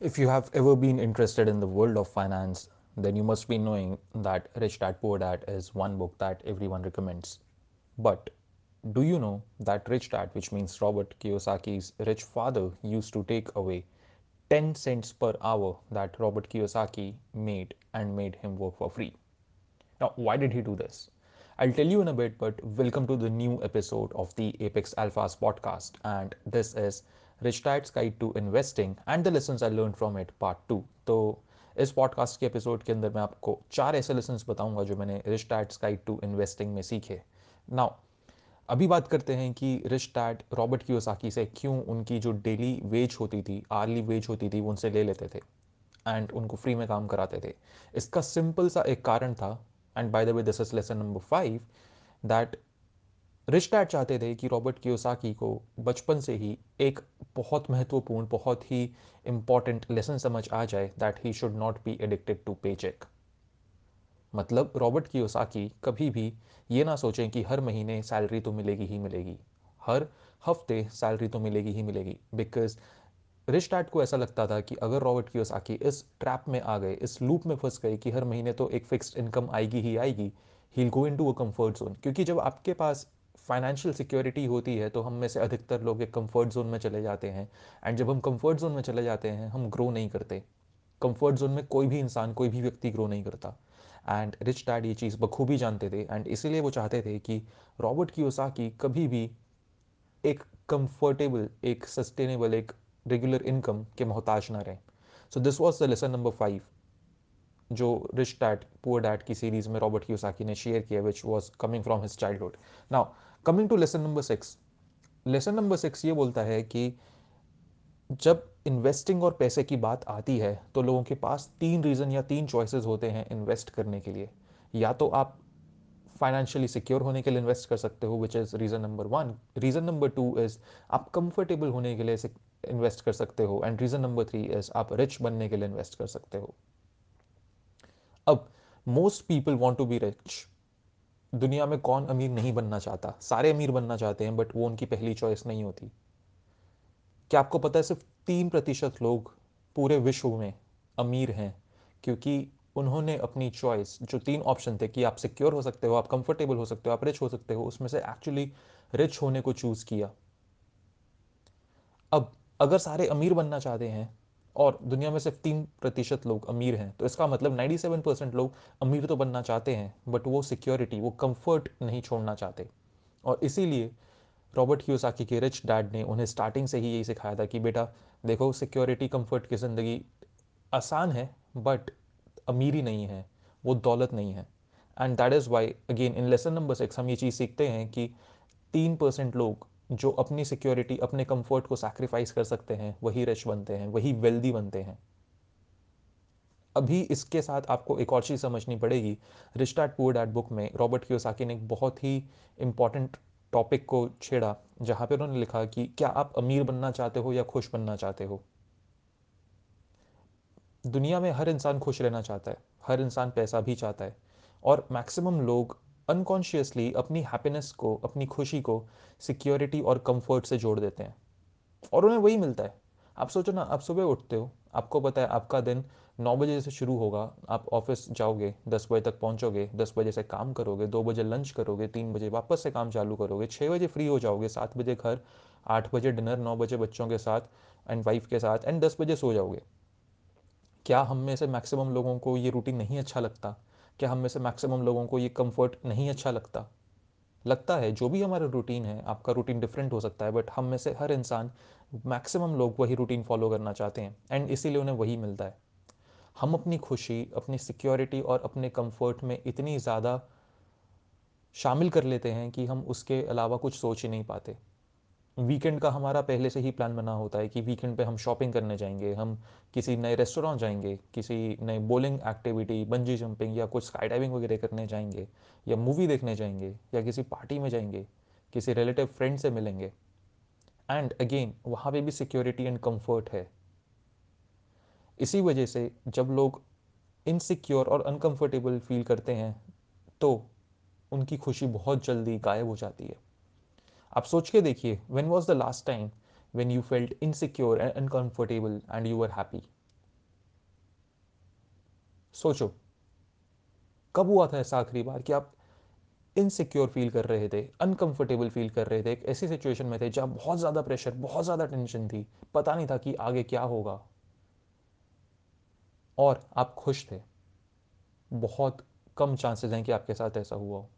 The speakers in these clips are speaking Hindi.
If you have ever been interested in the world of finance, then you must be knowing that Rich Dad Poor Dad is one book that everyone recommends. But do you know that Rich Dad, which means Robert Kiyosaki's rich father, used to take away 10 cents per hour that Robert Kiyosaki made and made him work for free? Now, why did he do this? I'll tell you in a bit, but welcome to the new episode of the Apex Alphas podcast. And this is Rich Dad's Guide to Investing and the Lessons I Learned from It, Part 2. तो इस पॉडकास्ट के एपिसोड के अंदर मैं आपको चार ऐसे लेसन्स बताऊँगा जो मैंने rich dad's guide to investing में सीखे नाउ अभी बात करते हैं कि रिच डैड रॉबर्ट कियोसाकी से क्यों उनकी जो डेली वेज होती थी आर्ली वेज होती थी, वो उनसे ले लेते थे एंड उनको फ्री में काम कराते थे इसका सिंपल सा एक कारण था and by the way this is lesson number five that rich dad चाहते थे कि रॉबर्ट कियोसाकी को बचपन से ही एक बहुत महत्वपूर्ण, बहुत ही इंपॉर्टेंट लेसन समझ आ जाए that he should not be addicted to paycheck मतलब रॉबर्ट कियोसाकी कभी भी ये ना सोचें कि हर महीने सैलरी तो मिलेगी ही मिलेगी। हर हफ़्ते सैलरी तो मिलेगी ही मिलेगी। बिकॉज़ रिच डैड को ऐसा लगता था कि अगर रॉबर्ट कियोसाकी इस ट्रैप में आ गए, इस लूप में फंस गए कि हर महीने तो एक फिक्स्ड इनकम आएगी ही आएगी ही go into a comfort zone क्योंकि जब आपके पास फाइनेंशियल सिक्योरिटी होती है तो हम में से अधिकतर लोग एक कंफर्ट जोन में चले जाते हैं। एंड जब हम कंफर्ट जोन में चले जाते हैं, हम ग्रो नहीं करते। कंफर्ट जोन में कोई भी इंसान, कोई भी व्यक्ति ग्रो नहीं करता। एंड रिच डैड ये चीज़ बखूबी जानते थे एंड इसीलिए वो चाहते थे कि रॉबर्ट की कभी भी एक कंफर्टेबल एक सस्टेनेबल एक रेगुलर इनकम के मोहताज ना रहें। So this was the lesson number five जो रिच डैड पुअर डैड की सीरीज़ में रॉबर्ट की ने शेयर किया which was coming from his childhood now coming to lesson number six lesson number six ये बोलता है कि जब इन्वेस्टिंग और पैसे की बात आती है तो लोगों के पास तीन रीज़न या तीन चॉइसेस होते हैं इन्वेस्ट करने के लिए। या तो आप फाइनेंशियली सिक्योर होने के लिए इन्वेस्ट कर सकते हो which is reason number one reason number two is आप कंफर्टेबल होने के लिए इन्वेस्ट कर सकते हो and reason number three is आप रिच बनने के लिए इन्वेस्ट कर सकते हो। अब most people want to be rich दुनिया में कौन अमीर नहीं बनना चाहता? सारे अमीर बनना चाहते हैं बट वो उनकी पहली चॉइस नहीं होती। क्या आपको पता है, सिर्फ़ तीन प्रतिशत लोग पूरे विश्व में अमीर हैं, क्योंकि उन्होंने अपनी चॉइस जो तीन ऑप्शन थे, कि आप सिक्योर हो सकते हो, आप कंफर्टेबल हो सकते हो, आप रिच हो सकते हो, उसमें से एक्चुअली रिच होने को चूज़ किया। अब अगर सारे अमीर बनना चाहते हैं और दुनिया में सिर्फ़ तीन प्रतिशत लोग अमीर हैं। तो इसका मतलब 97 परसेंट लोग अमीर तो बनना चाहते हैं बट वो सिक्योरिटी वो कंफर्ट नहीं छोड़ना चाहते। और इसीलिए रॉबर्ट ह्यूसाकी के रिच डैड ने उन्हें स्टार्टिंग से ही यही सिखाया था कि बेटा, देखो सिक्योरिटी कंफर्ट की ज़िंदगी आसान है बट अमीरी नहीं है, वो दौलत नहीं है। And that is why again in lesson number six हम ये चीज़ सीखते हैं कि तीन परसेंट लोग जो अपनी सिक्योरिटी अपने कंफर्ट को सैक्रिफाइस कर सकते हैं, वही रिच बनते हैं, वही वेल्दी बनते हैं। अभी इसके साथ आपको एक और चीज़ समझनी पड़ेगी। Rich dad poor dad book में रॉबर्ट क्योसाकी ने एक बहुत ही इंपॉर्टेंट टॉपिक को छेड़ा, जहाँ पर उन्होंने लिखा कि क्या आप अमीर बनना चाहते हो या खुश बनना चाहते हो? दुनिया में हर इंसान खुश रहना चाहता है, हर इंसान पैसा भी चाहता है, और मैक्सिमम लोग अनकॉन्शियसली अपनी हैप्पीनेस को, अपनी खुशी को सिक्योरिटी और कंफर्ट से जोड़ देते हैं। और उन्हें वही मिलता है। आप सोचो ना, आप सुबह उठते हो, आपको पता है आपका दिन नौ बजे से शुरू होगा। आप ऑफ़िस जाओगे, दस बजे तक पहुंचोगे, दस बजे से काम करोगे, दो बजे लंच करोगे, तीन बजे वापस से काम चालू करोगे छः बजे फ्री हो जाओगे, सात बजे घर, आठ बजे डिनर नौ बजे बच्चों के साथ एंड वाइफ के साथ एंड दस बजे सो जाओगे। क्या हम में से मैक्सिमम लोगों को ये रूटीन नहीं अच्छा लगता? क्या हम में से मैक्सिमम लोगों को ये कंफर्ट नहीं अच्छा लगता। लगता है, जो भी हमारा रूटीन है, आपका रूटीन डिफरेंट हो सकता है बट हम में से हर इंसान मैक्सिमम लोग वही रूटीन फॉलो करना चाहते हैं एंड इसीलिए उन्हें वही मिलता है। हम अपनी खुशी, अपनी सिक्योरिटी और अपने कंफर्ट में इतनी ज़्यादा शामिल कर लेते हैं कि हम उसके अलावा कुछ सोच ही नहीं पाते। वीकेंड का हमारा पहले से ही प्लान बना होता है कि वीकेंड पे हम शॉपिंग करने जाएँगे, हम किसी नए रेस्टोरेंट जाएँगे, किसी नए बोलिंग एक्टिविटी बंजी जंपिंग या कुछ स्काई डाइविंग वगैरह करने जाएँगे, या मूवी देखने जाएँगे, या किसी पार्टी में जाएँगे, किसी रिलेटिव फ्रेंड से मिलेंगे। एंड अगेन वहाँ पे भी सिक्योरिटी एंड कंफर्ट है। इसी वजह से जब लोग इनसिक्योर और अनकंफर्टेबल फील करते हैं तो उनकी खुशी बहुत जल्दी गायब हो जाती है। आप सोच के देखिए when was the last time when you felt insecure and uncomfortable and you are happy सोचो। कब हुआ था ऐसा आखिरी बार कि आप इनसिक्योर फील कर रहे थे अनकंफर्टेबल फील कर रहे थे? एक ऐसी सिचुएशन में थे जहाँ बहुत ज़्यादा प्रेशर बहुत ज़्यादा टेंशन थी। पता नहीं था कि आगे क्या होगा। और आप खुश थे। बहुत कम चांसेस हैं कि आपके साथ ऐसा हुआ हो।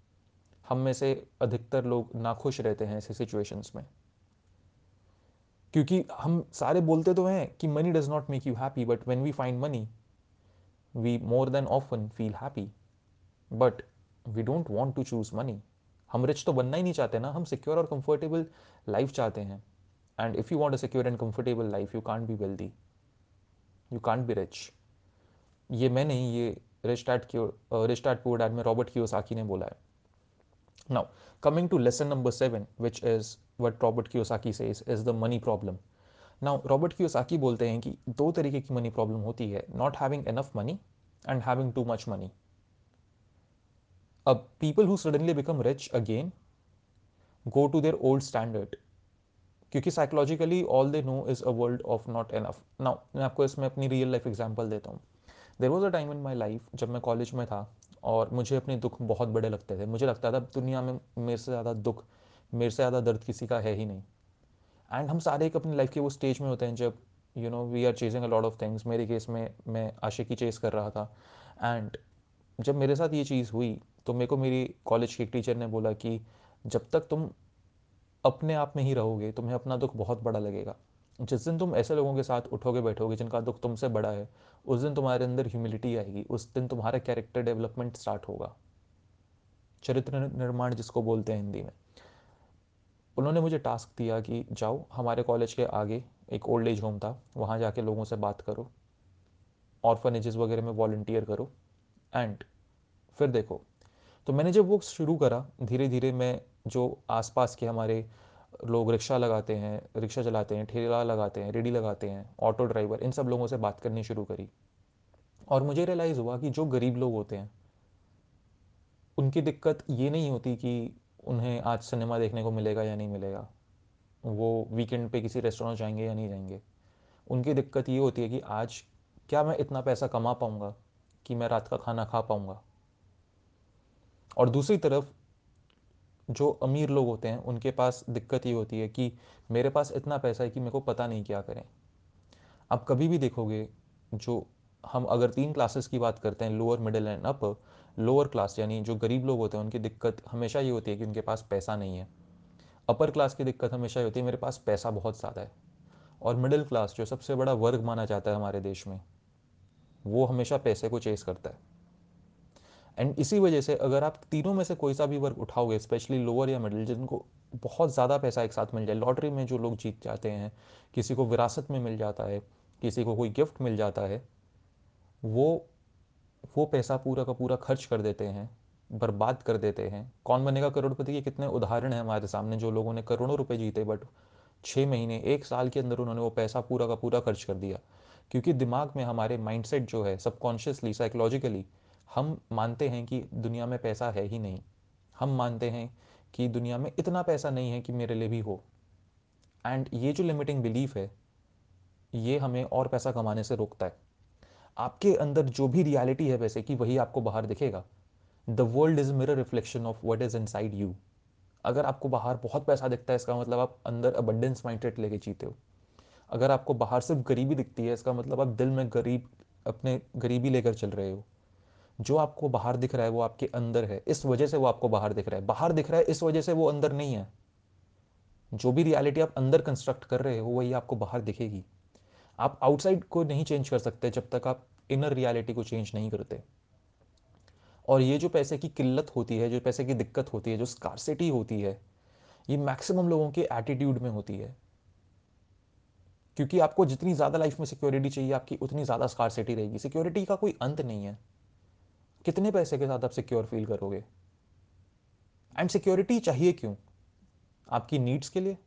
हम में से अधिकतर लोग नाखुश रहते हैं ऐसे सिचुएशंस में। क्योंकि हम सारे बोलते तो हैं कि money does not make you happy but when we find money we more than often feel happy but we don't want to choose money हम रिच तो बनना ही नहीं चाहते ना, हम सिक्योर और कंफर्टेबल लाइफ चाहते हैं। And if you want a secure and comfortable life you can't be wealthy you can't be rich ये मैं नहीं ये dad rich dad poor dad में रॉबर्ट कियोसाकी ने बोला है। Now coming to lesson number seven which is what Robert Kiyosaki says is the money problem now Robert Kiyosaki बोलते हैं कि दो तरीके की मनी प्रॉब्लम होती है not having enough money and having too much money अब people who suddenly become rich again go to their old standard क्योंकि psychologically all they know is a world of not enough now मैं आपको इसमें अपनी रियल लाइफ एग्ज़ाम्पल देता हूँ. There was a time in my life जब मैं कॉलेज में था और मुझे अपने दुख बहुत बड़े लगते थे। मुझे लगता था, दुनिया में मेरे से ज़्यादा दुख, मेरे से ज़्यादा दर्द किसी का है ही नहीं। एंड हम सारे एक अपनी लाइफ के वो स्टेज में होते हैं जब you know we are chasing a lot of things मेरे केस में, मैं आशिकी चेस कर रहा था। एंड जब मेरे साथ ये चीज़ हुई तो मेरे को मेरी कॉलेज की एक टीचर ने बोला कि, जब तक तुम अपने आप में ही रहोगे, तुम्हें अपना दुख बहुत बड़ा लगेगा। जिस दिन तुम ऐसे लोगों के साथ उठोगे, बैठोगे जिनका दुख तुमसे बड़ा है, उस दिन तुम्हारे अंदर ह्यूमिलिटी आएगी, उस दिन तुम्हारा कैरेक्टर डेवलपमेंट स्टार्ट होगा। चरित्र निर्माण जिसको बोलते हैं हिंदी में। उन्होंने मुझे टास्क दिया कि जाओ, हमारे कॉलेज के आगे एक ओल्ड एज होम था, वहाँ जाके लोगों से बात करो ऑर्फनेजेस वगैरह में वॉल्टियर करो एंड फिर देखो। तो मैंने जब वो शुरू करा धीरे धीरे मैं जो आसपास के हमारे लोग रिक्शा लगाते हैं, रिक्शा चलाते हैं, ठेला लगाते हैं, रेडी लगाते हैं, ऑटो ड्राइवर, इन सब लोगों से बात करनी शुरू करी। और मुझे रियलाइज़ हुआ कि जो गरीब लोग होते हैं, उनकी दिक्कत ये नहीं होती कि उन्हें आज सिनेमा देखने को मिलेगा या नहीं मिलेगा। वो वीकेंड पे किसी रेस्टोरेंट जाएँगे या नहीं जाएँगे। उनकी दिक्कत ये होती है कि आज क्या मैं इतना पैसा कमा पाऊँगा कि मैं रात का खाना खा पाऊँगा? और दूसरी तरफ़ जो अमीर लोग होते हैं, उनके पास दिक्कत ये होती है कि मेरे पास इतना पैसा है कि मेरे को पता नहीं क्या करें। आप कभी भी देखोगे, जो हम अगर तीन क्लासेस की बात करते हैं lower middle and upper lower class यानी जो गरीब लोग होते हैं, उनकी दिक्कत हमेशा ये होती है कि उनके पास पैसा नहीं है। अपर क्लास की दिक्कत हमेशा ये होती है, मेरे पास पैसा बहुत ज़्यादा है। और मिडिल क्लास जो सबसे बड़ा वर्ग माना जाता है हमारे देश में, वो हमेशा पैसे को चेस करता है। एंड इसी वजह से अगर आप तीनों में से कोई सा भी वर्ग उठाओगे स्पेशली लोअर या मिडिल जिनको बहुत ज़्यादा पैसा एक साथ मिल जाए लॉटरी में जो लोग जीत जाते हैं, किसी को विरासत में मिल जाता है, किसी को कोई गिफ्ट मिल जाता है, वो वो पैसा पूरा का पूरा खर्च कर देते हैं, बर्बाद कर देते हैं। कौन बनेगा करोड़पति? के कितने उदाहरण हैं हमारे सामने जो लोगों ने करोड़ों रुपए जीते बट छः महीने, एक साल के अंदर उन्होंने वो पैसा पूरा का पूरा खर्च कर दिया। क्योंकि दिमाग में हमारे माइंडसेट जो है सबकॉन्शियसली साइकोलॉजिकली हम मानते हैं कि दुनिया में पैसा है ही नहीं। हम मानते हैं कि दुनिया में इतना पैसा नहीं है कि मेरे लिए भी हो। एंड ये जो लिमिटिंग बिलीफ है, ये हमें और पैसा कमाने से रोकता है। आपके अंदर जो भी रियलिटी है वैसे कि वही आपको बाहर दिखेगा। The world is mirror reflection of what is inside you अगर आपको बाहर बहुत पैसा दिखता है, इसका मतलब आप अंदर अबंडेंस माइंडेड लेके जीते हो। अगर आपको बाहर सिर्फ़ गरीबी दिखती है, इसका मतलब आप दिल में गरीब, अपने गरीबी लेकर चल रहे हो। जो आपको बाहर दिख रहा है वो आपके अंदर है। इस वजह से वो आपको बाहर दिख रहा है। बाहर दिख रहा है, इस वजह से वो अंदर नहीं है। जो भी रियलिटी आप अंदर कंस्ट्रक्ट कर रहे हो, वही आपको बाहर दिखेगी। आप आउटसाइड को नहीं चेंज कर सकते जब तक आप इनर रियलिटी को चेंज नहीं करते। और ये जो पैसे की किल्लत होती है, जो पैसे की दिक्कत होती है, जो स्कारसिटी होती है, ये मैक्सिमम लोगों के एटीट्यूड में होती है। क्योंकि आपको जितनी ज़्यादा लाइफ में सिक्योरिटी चाहिए, आपकी उतनी ज़्यादा स्कारसिटी रहेगी। सिक्योरिटी का कोई अंत नहीं है। कितने पैसे के साथ आप सिक्योर फील करोगे? एंड सिक्योरिटी चाहिए क्यों? आपकी नीड्स के लिए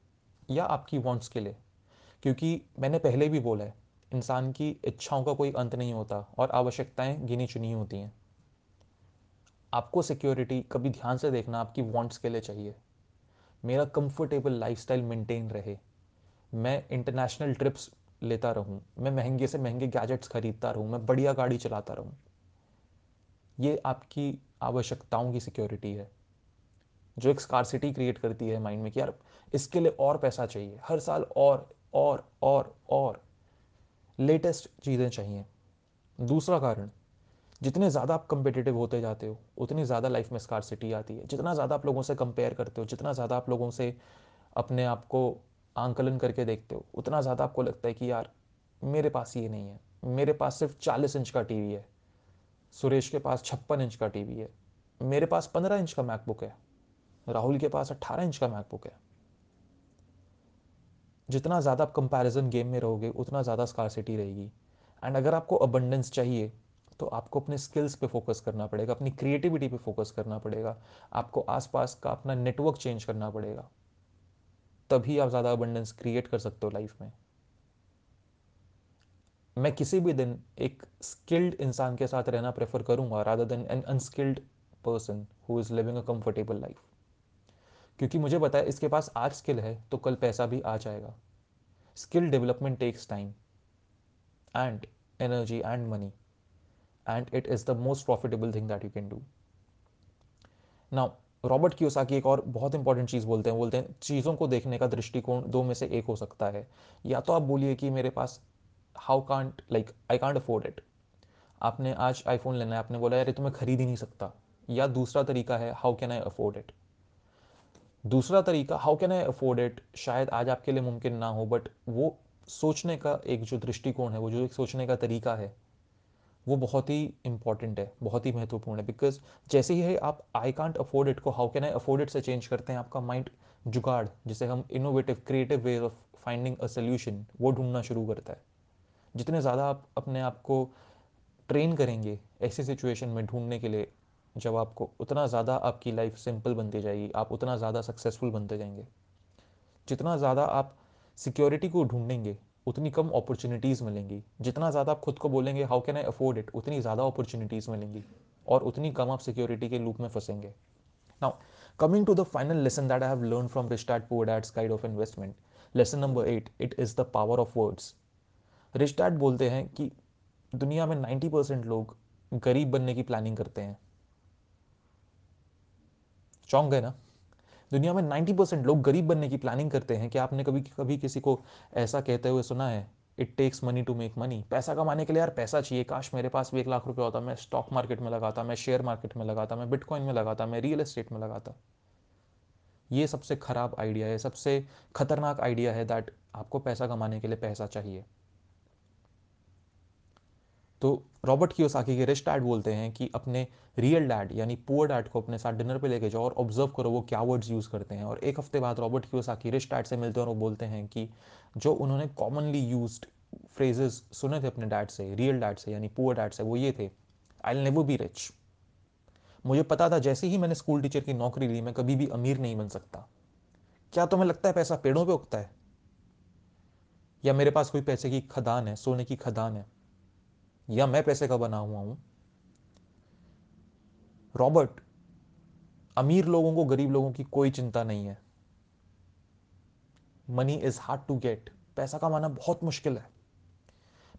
या आपकी वांट्स के लिए? क्योंकि मैंने पहले भी बोला है, इंसान की इच्छाओं का कोई अंत नहीं होता और आवश्यकताएँ गिनी चुनी होती हैं। आपको सिक्योरिटी कभी ध्यान से देखना आपकी वांट्स के लिए चाहिए। मेरा कंफर्टेबल लाइफस्टाइल मेंटेन रहे। मैं इंटरनेशनल ट्रिप्स लेता रहूँ। मैं महँगे से महँगे गैजेट्स खरीदता रहूँ। मैं बढ़िया गाड़ी चलाता रहूँ। ये आपकी आवश्यकताओं की सिक्योरिटी है, जो एक स्कारसिटी क्रिएट करती है माइंड में कि यार इसके लिए और पैसा चाहिए, हर साल और और और और लेटेस्ट चीज़ें चाहिए। दूसरा कारण, जितने ज़्यादा आप कंपेटिटिव होते जाते हो, उतनी ज़्यादा लाइफ में स्कारसिटी आती है। जितना ज़्यादा आप लोगों से कंपेयर करते हो, जितना ज़्यादा आप लोगों से अपने आप को आंकलन करके देखते हो, उतना ज़्यादा आपको लगता है कि यार मेरे पास ये नहीं है, मेरे पास सिर्फ़ चालीस इंच का टीवी है। सुरेश के पास छप्पन इंच का टीवी है। मेरे पास पंद्रह इंच का मैकबुक है। राहुल के पास अट्ठारह इंच का मैकबुक है। जितना ज़्यादा आप कंपैरिजन गेम में रहोगे, उतना ज़्यादा स्कारसिटी रहेगी। एंड अगर आपको अबंडेंस चाहिए तो आपको अपने स्किल्स पे फोकस करना पड़ेगा, अपनी क्रिएटिविटी पे फोकस करना पड़ेगा। आपको आसपास का अपना नेटवर्क चेंज करना पड़ेगा। तभी आप ज़्यादा अबंडेंस क्रिएट कर सकते हो लाइफ में। मैं किसी भी दिन एक स्किल्ड इंसान के साथ रहना प्रेफर करूँगा rather than an unskilled person who is living a comfortable life क्योंकि मुझे पता है इसके पास आज स्किल है तो कल पैसा भी आ जाएगा। Skill development takes time and energy and money and it is the most profitable thing that you can do now Robert Kiyosaki एक और बहुत इंपॉर्टेंट चीज़ बोलते हैं। बोलते हैं, चीज़ों को देखने का दृष्टिकोण दो में से एक हो सकता है। या तो आप बोलिए कि मेरे पास how can't like I can't afford it आपने आज आईफोन लेना है, आपने बोला यार ये तो मैं खरीद ही नहीं सकता। या दूसरा तरीका है how can I afford it दूसरा तरीका how can I afford it शायद आज आपके लिए मुमकिन ना हो बट वो सोचने का एक जो दृष्टिकोण है, वो जो एक सोचने का तरीका है, वो बहुत ही इंपॉर्टेंट है, बहुत ही महत्वपूर्ण है। बिकॉज़ जैसे ही है, आप आई कांट अफोर्ड इट को how can I afford it से चेंज करते हैं, आपका माइंड जुगाड़, जिसे हम innovative creative way of finding a solution वो ढूंढना शुरू करता है। जितने ज़्यादा आप अपने आप को ट्रेन करेंगे ऐसी सिचुएशन में ढूँढने के लिए, जब आपको उतना ज़्यादा आपकी लाइफ सिंपल बनती जाएगी, आप उतना ज़्यादा सक्सेसफुल बनते जाएँगे। जितना ज़्यादा आप सिक्योरिटी को ढूंढेंगे, उतनी कम अपॉर्चुनिटीज़ मिलेंगी। जितना ज़्यादा आप खुद को बोलेंगे how can I afford it उतनी ज़्यादा अपॉर्चुनिटीज़ मिलेंगी और उतनी कम आप सिक्योरिटी के लूप में फंसेंगे। Now coming to the final lesson that I have learn from dad poor dad's guide of investment lesson number eight it is the power of words dad बोलते हैं कि दुनिया में 90 परसेंट लोग गरीब बनने की प्लानिंग करते हैं। चौंक गए ना? दुनिया में 90 परसेंट लोग गरीब बनने की प्लानिंग करते हैं। क्या आपने कभी कभी किसी को ऐसा कहते हुए सुना है? It takes money to make money पैसा कमाने के लिए यार पैसा चाहिए। काश मेरे पास भी एक लाख रुपया होता। मैं स्टॉक मार्केट में लगाता, मैं शेयर मार्केट में लगाता, मैं बिटकॉइन में लगाता, मैं रियल एस्टेट में लगाता। ये सबसे खराब आइडिया है सबसे खतरनाक आइडिया है दैट आपको पैसा कमाने के लिए पैसा चाहिए। तो रॉबर्ट कियोसाकी के रिच डैड बोलते हैं कि अपने रियल डैड, यानी पुअर डैड को अपने साथ डिनर पे लेके जाओ और ऑब्ज़र्व करो वो क्या वर्ड्स यूज़ करते हैं। और एक हफ़्ते बाद रॉबर्ट कियोसाकी रिच डैड से मिलते हैं और वो बोलते हैं कि जो उन्होंने कॉमनली यूज़ फ्रेजेस सुने थे अपने डैड से रियल डैड से, यानी पुअर डैड से, वो ये थे आई नेवर बी रिच मुझे पता था जैसे ही मैंने स्कूल टीचर की नौकरी ली, मैं कभी भी अमीर नहीं बन सकता। क्या तुम्हें लगता है पैसा पेड़ों पे उगता है? या मेरे पास कोई पैसे की खदान है, सोने की खदान है? या मैं पैसे का बना हुआ हूँ। रॉबर्ट, अमीर लोगों को गरीब लोगों की कोई चिंता नहीं है। Money is hard to get. पैसा कमाना बहुत मुश्किल है।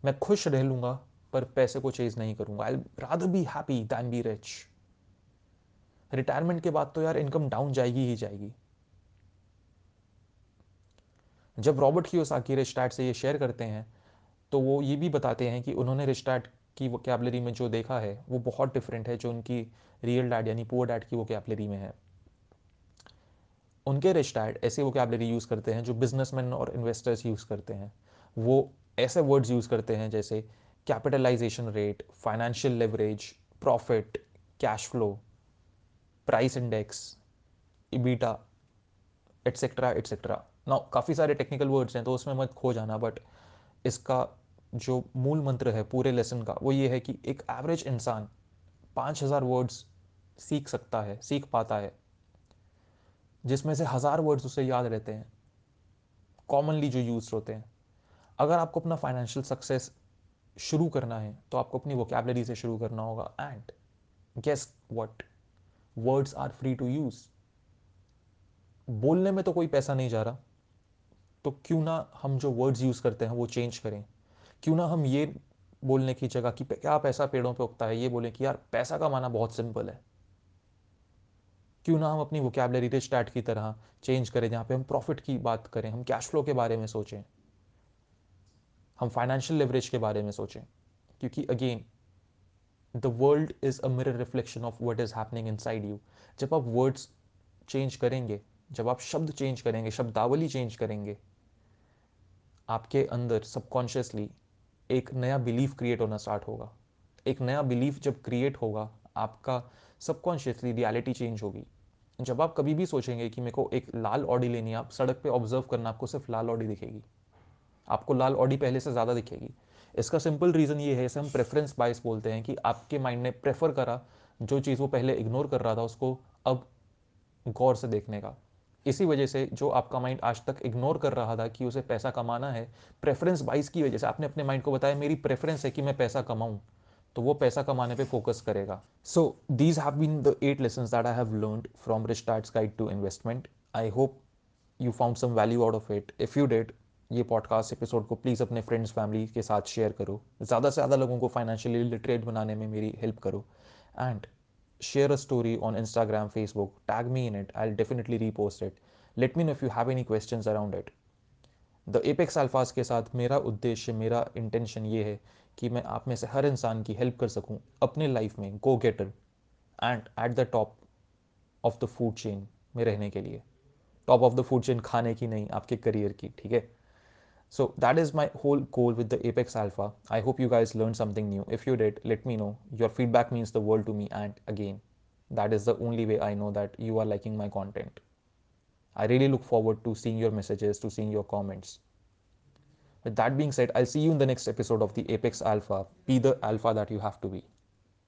मैं खुश रह लूँगा, पर पैसे को चेज नहीं करूँगा। I rather be happy than be rich retirement के बाद तो यार इनकम डाउन जाएगी ही जाएगी। जब रॉबर्ट की रिस्टार्ट से ये शेयर करते हैं तो वो ये भी बताते हैं कि उन्होंने रिस्टार्ट की वोकेबलरी में जो देखा है, वो बहुत डिफरेंट है जो उनकी रियल डैड यानी पुअर डैड की वोकेबलरी में है। उनके रिच डैड ऐसे वोकेबलरी यूज़ करते हैं जो बिजनेसमैन और इन्वेस्टर्स यूज़ करते हैं। वो ऐसे वर्ड्स यूज़ करते हैं जैसे capitalization rate financial leverage profit cash flow price index EBITDA etcetera etcetera ना काफ़ी सारे टेक्निकल वर्ड्स हैं तो उसमें मत खो जाना बट इसका जो मूल मंत्र है पूरे लेसन का, वो ये है कि एक एवरेज इंसान पाँच हज़ार वर्ड्स सीख सकता है, सीख पाता है, जिसमें से हज़ार वर्ड्स उसे याद रहते हैं कॉमनली जो यूज़ होते हैं। अगर आपको अपना फाइनेंशियल सक्सेस शुरू करना है तो आपको अपनी वोकेबलरी से शुरू करना होगा। And guess what words are free to use बोलने में तो कोई पैसा नहीं जा रहा। तो क्यों ना हम जो वर्ड्स यूज़ करते हैं, वो चेंज करें। क्यों ना हम ये बोलने की जगह कि क्या पैसा पेड़ों पे उगता है, ये बोलें कि यार पैसा कमाना बहुत सिंपल है। क्यों ना हम अपनी वोकेबलरी रिच डैड की तरह चेंज करें, जहाँ पे हम प्रॉफिट की बात करें, हम कैश फ्लो के बारे में सोचें। हम फाइनेंशियल लेवरेज के बारे में सोचें। क्योंकि again the world is a mirror reflection of what is happening inside you जब आप वर्ड्स चेंज करेंगे, जब आप शब्द चेंज करेंगे, शब्दावली चेंज करेंगे आपके अंदर सबकॉन्शियसली एक नया बिलीफ क्रिएट होना स्टार्ट होगा। एक नया बिलीफ जब क्रिएट होगा, आपका सबकॉन्शियसली रियलिटी चेंज होगी। जब आप कभी भी सोचेंगे कि मेरे को एक लाल ऑडी लेनी है, आप सड़क पे ऑब्ज़र्व करना, आपको सिर्फ़ लाल ऑडी दिखेगी। आपको लाल ऑडी पहले से ज़्यादा दिखेगी। इसका सिंपल रीज़न ये है, इसे हम प्रेफरेंस बाइस बोलते हैं कि आपके माइंड ने प्रेफर करा, जो चीज़ वो पहले इग्नोर कर रहा था, उसको अब गौर से देखने का। इसी वजह से जो आपका माइंड आज तक इग्नोर कर रहा था कि उसे पैसा कमाना है प्रेफरेंस बाइस की वजह से, आपने अपने माइंड को बताया, मेरी प्रेफरेंस है कि मैं पैसा कमाऊं तो वो पैसा कमाने पे फोकस करेगा। So these have been the eight lesson that I have learn from dad's guide to investment I hope you found some value out of it if you date ये पॉडकास्ट एपिसोड को प्लीज़ अपने फ्रेंड्स फैमिली के साथ शेयर करो। ज़्यादा से ज़्यादा लोगों को फाइनेंशियली लिटरेट बनाने में मेरी हेल्प करो। And share a story on Instagram, Facebook, tag me in it. I'll definitely repost it. Let me know if you have any questions around it. The Apex Alfaaz के साथ मेरा उद्देश्य मेरा इंटेंशन ये है कि मैं आप में से हर इंसान की हेल्प कर सकूँ अपने लाइफ में go getter and at the top of the food chain में रहने के लिए top of the food chain खाने की नहीं आपके करियर की ठीक है So that is my whole goal with the Apex Alpha. I hope you guys learned something new. If you did, let me know. Your feedback means the world to me. And again, that is the only way I know that you are liking my content. I really look forward to seeing your messages, to seeing your comments. With that being said, I'll see you in the next episode of the Apex Alpha. Be the alpha that you have to be.